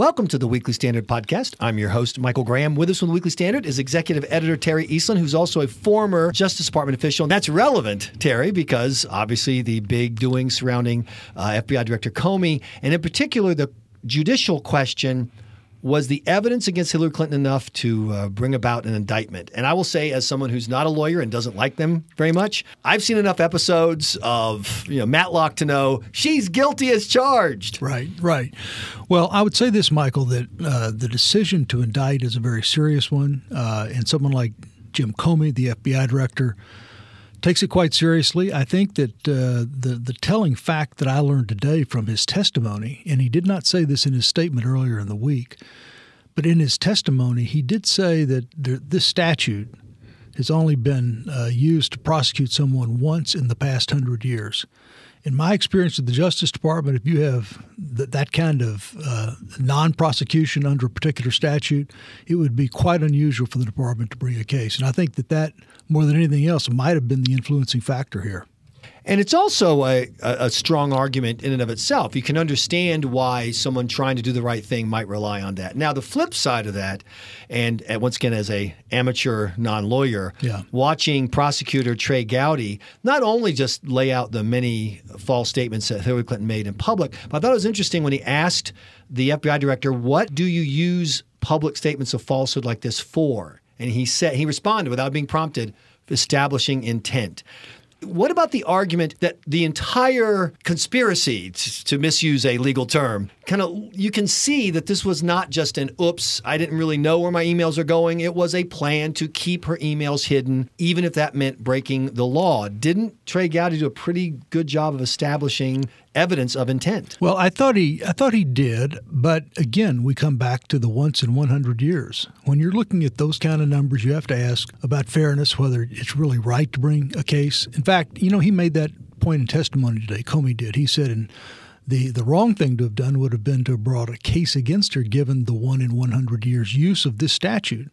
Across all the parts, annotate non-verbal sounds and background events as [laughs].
Welcome to the Weekly Standard podcast. I'm your host, Michael Graham. With us from the Weekly Standard is executive editor Terry Eastland, who's also a former Justice Department official. And that's relevant, Terry, because obviously the big doings surrounding uh, FBI Director Comey, and in particular the judicial question was the evidence against Hillary Clinton enough to uh, bring about an indictment? And I will say, as someone who's not a lawyer and doesn't like them very much, I've seen enough episodes of you know Matlock to know she's guilty as charged. Right, right. Well, I would say this, Michael, that uh, the decision to indict is a very serious one, uh, and someone like Jim Comey, the FBI director takes it quite seriously. I think that uh, the the telling fact that I learned today from his testimony, and he did not say this in his statement earlier in the week, but in his testimony he did say that there, this statute has only been uh, used to prosecute someone once in the past hundred years. In my experience with the Justice Department, if you have th- that kind of uh, non prosecution under a particular statute, it would be quite unusual for the department to bring a case. And I think that that more than anything else, might have been the influencing factor here. And it's also a, a, strong argument in and of itself. You can understand why someone trying to do the right thing might rely on that. Now, the flip side of that, and, and once again, as a amateur non-lawyer, yeah. watching prosecutor Trey Gowdy not only just lay out the many false statements that Hillary Clinton made in public, but I thought it was interesting when he asked the FBI director, "What do you use public statements of falsehood like this for?" And he said he responded without being prompted, establishing intent. What about the argument that the entire conspiracy, to misuse a legal term, kind of you can see that this was not just an oops, I didn't really know where my emails are going. It was a plan to keep her emails hidden, even if that meant breaking the law. Didn't Trey Gowdy do a pretty good job of establishing evidence of intent? Well, I thought he I thought he did, but again, we come back to the once in 100 years. When you're looking at those kind of numbers, you have to ask about fairness, whether it's really right to bring a case. In fact, you know, he made that point in testimony today. Comey did. He said in the, the wrong thing to have done would have been to have brought a case against her given the one in 100 years use of this statute.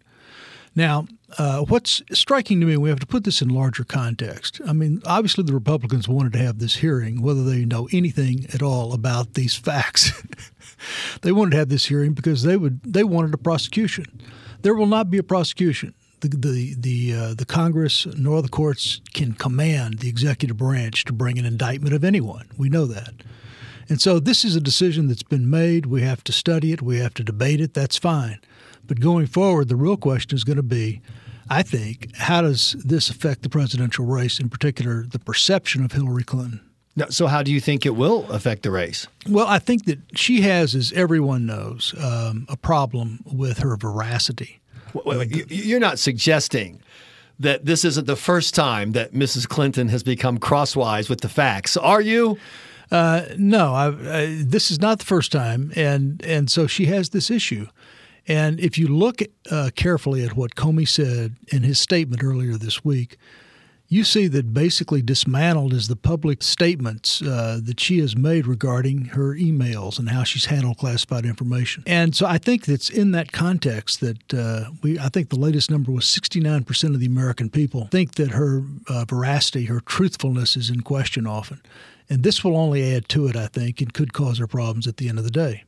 Now, uh, what's striking to me, we have to put this in larger context. I mean, obviously, the Republicans wanted to have this hearing, whether they know anything at all about these facts. [laughs] they wanted to have this hearing because they would they wanted a prosecution. There will not be a prosecution. The the the uh, the Congress nor the courts can command the executive branch to bring an indictment of anyone. We know that. And so this is a decision that's been made. We have to study it. We have to debate it. That's fine. But going forward, the real question is going to be I think, how does this affect the presidential race, in particular, the perception of Hillary Clinton? So, how do you think it will affect the race? Well, I think that she has, as everyone knows, um, a problem with her veracity. Wait, wait, you're not suggesting that this isn't the first time that Mrs. Clinton has become crosswise with the facts, are you? Uh, no, I, I, this is not the first time, and and so she has this issue. And if you look uh, carefully at what Comey said in his statement earlier this week, you see that basically dismantled is the public statements uh, that she has made regarding her emails and how she's handled classified information. And so I think that's in that context that uh, we, I think the latest number was 69% of the American people think that her uh, veracity, her truthfulness is in question often. And this will only add to it, I think, and could cause her problems at the end of the day.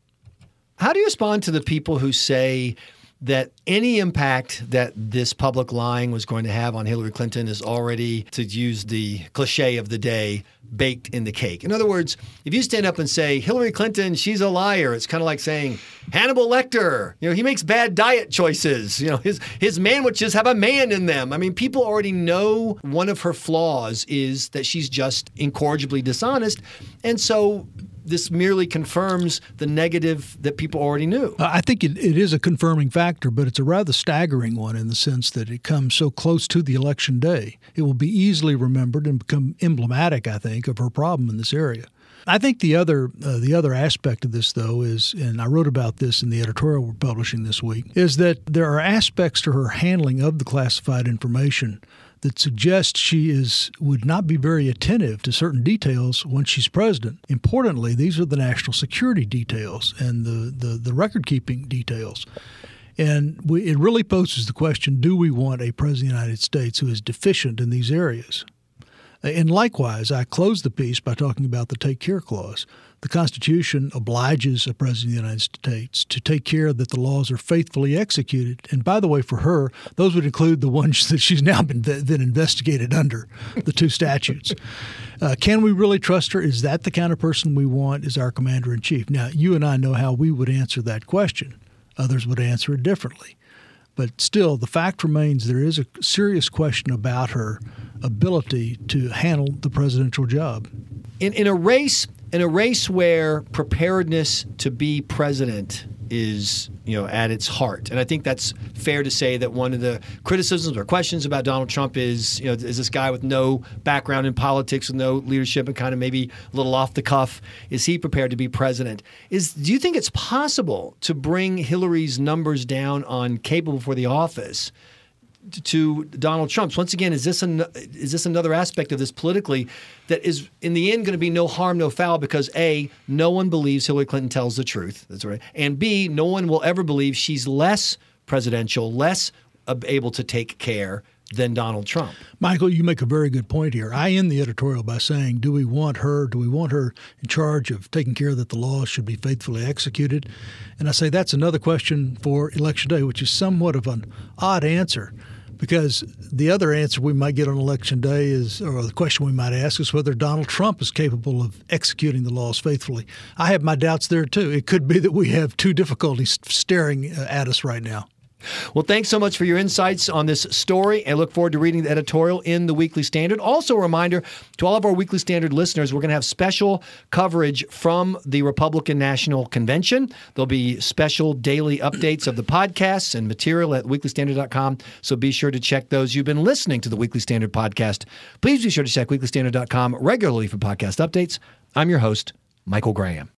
How do you respond to the people who say that any impact that this public lying was going to have on Hillary Clinton is already, to use the cliche of the day, baked in the cake. In other words, if you stand up and say Hillary Clinton, she's a liar, it's kind of like saying Hannibal Lecter, you know, he makes bad diet choices. You know, his his sandwiches have a man in them. I mean, people already know one of her flaws is that she's just incorrigibly dishonest. And so this merely confirms the negative that people already knew. I think it, it is a confirming factor, but it's a rather staggering one in the sense that it comes so close to the election day. It will be easily remembered and become emblematic, I think, of her problem in this area. I think the other uh, the other aspect of this, though, is, and I wrote about this in the editorial we're publishing this week, is that there are aspects to her handling of the classified information that suggests she is would not be very attentive to certain details when she's president. Importantly, these are the national security details and the, the, the record keeping details. And we, it really poses the question do we want a president of the United States who is deficient in these areas? And likewise, I close the piece by talking about the Take Care Clause. The Constitution obliges a President of the United States to take care that the laws are faithfully executed. And by the way, for her, those would include the ones [laughs] that she's now been, been investigated under, the two statutes. [laughs] Uh, can we really trust her? Is that the kind of person we want as our commander in chief? Now, you and I know how we would answer that question. Others would answer it differently. But still, the fact remains there is a serious question about her ability to handle the presidential job. In, in a race, in a race where preparedness to be president is you know at its heart. And i think that's fair to say that one of the criticisms or questions about donald trump is you know is this guy with no background in politics with no leadership and kind of maybe a little off the cuff is he prepared to be president? Is do you think it's possible to bring hillary's numbers down on capable for the office to Donald Trump's. Once again, is this an, is this another aspect of this politically that is in the end going to be no harm, no foul because a no one believes Hillary Clinton tells the truth. That's right, and b no one will ever believe she's less presidential, less able to take care than Donald Trump. Michael, you make a very good point here. I end the editorial by saying, do we want her? Do we want her in charge of taking care that the laws should be faithfully executed? And I say that's another question for Election Day, which is somewhat of an odd answer because the other answer we might get on election day is, or the question we might ask is whether Donald Trump is capable of executing the laws faithfully. I have my doubts there too. It could be that we have two difficulties staring at us right now. Well, thanks so much for your insights on this story and look forward to reading the editorial in the Weekly Standard. Also, a reminder to all of our Weekly Standard listeners, we're going to have special coverage from the Republican National Convention. There'll be special daily updates of the podcasts and material at weeklystandard.com. So be sure to check those. You've been listening to the Weekly Standard podcast. Please be sure to check weeklystandard.com regularly for podcast updates. I'm your host, Michael Graham.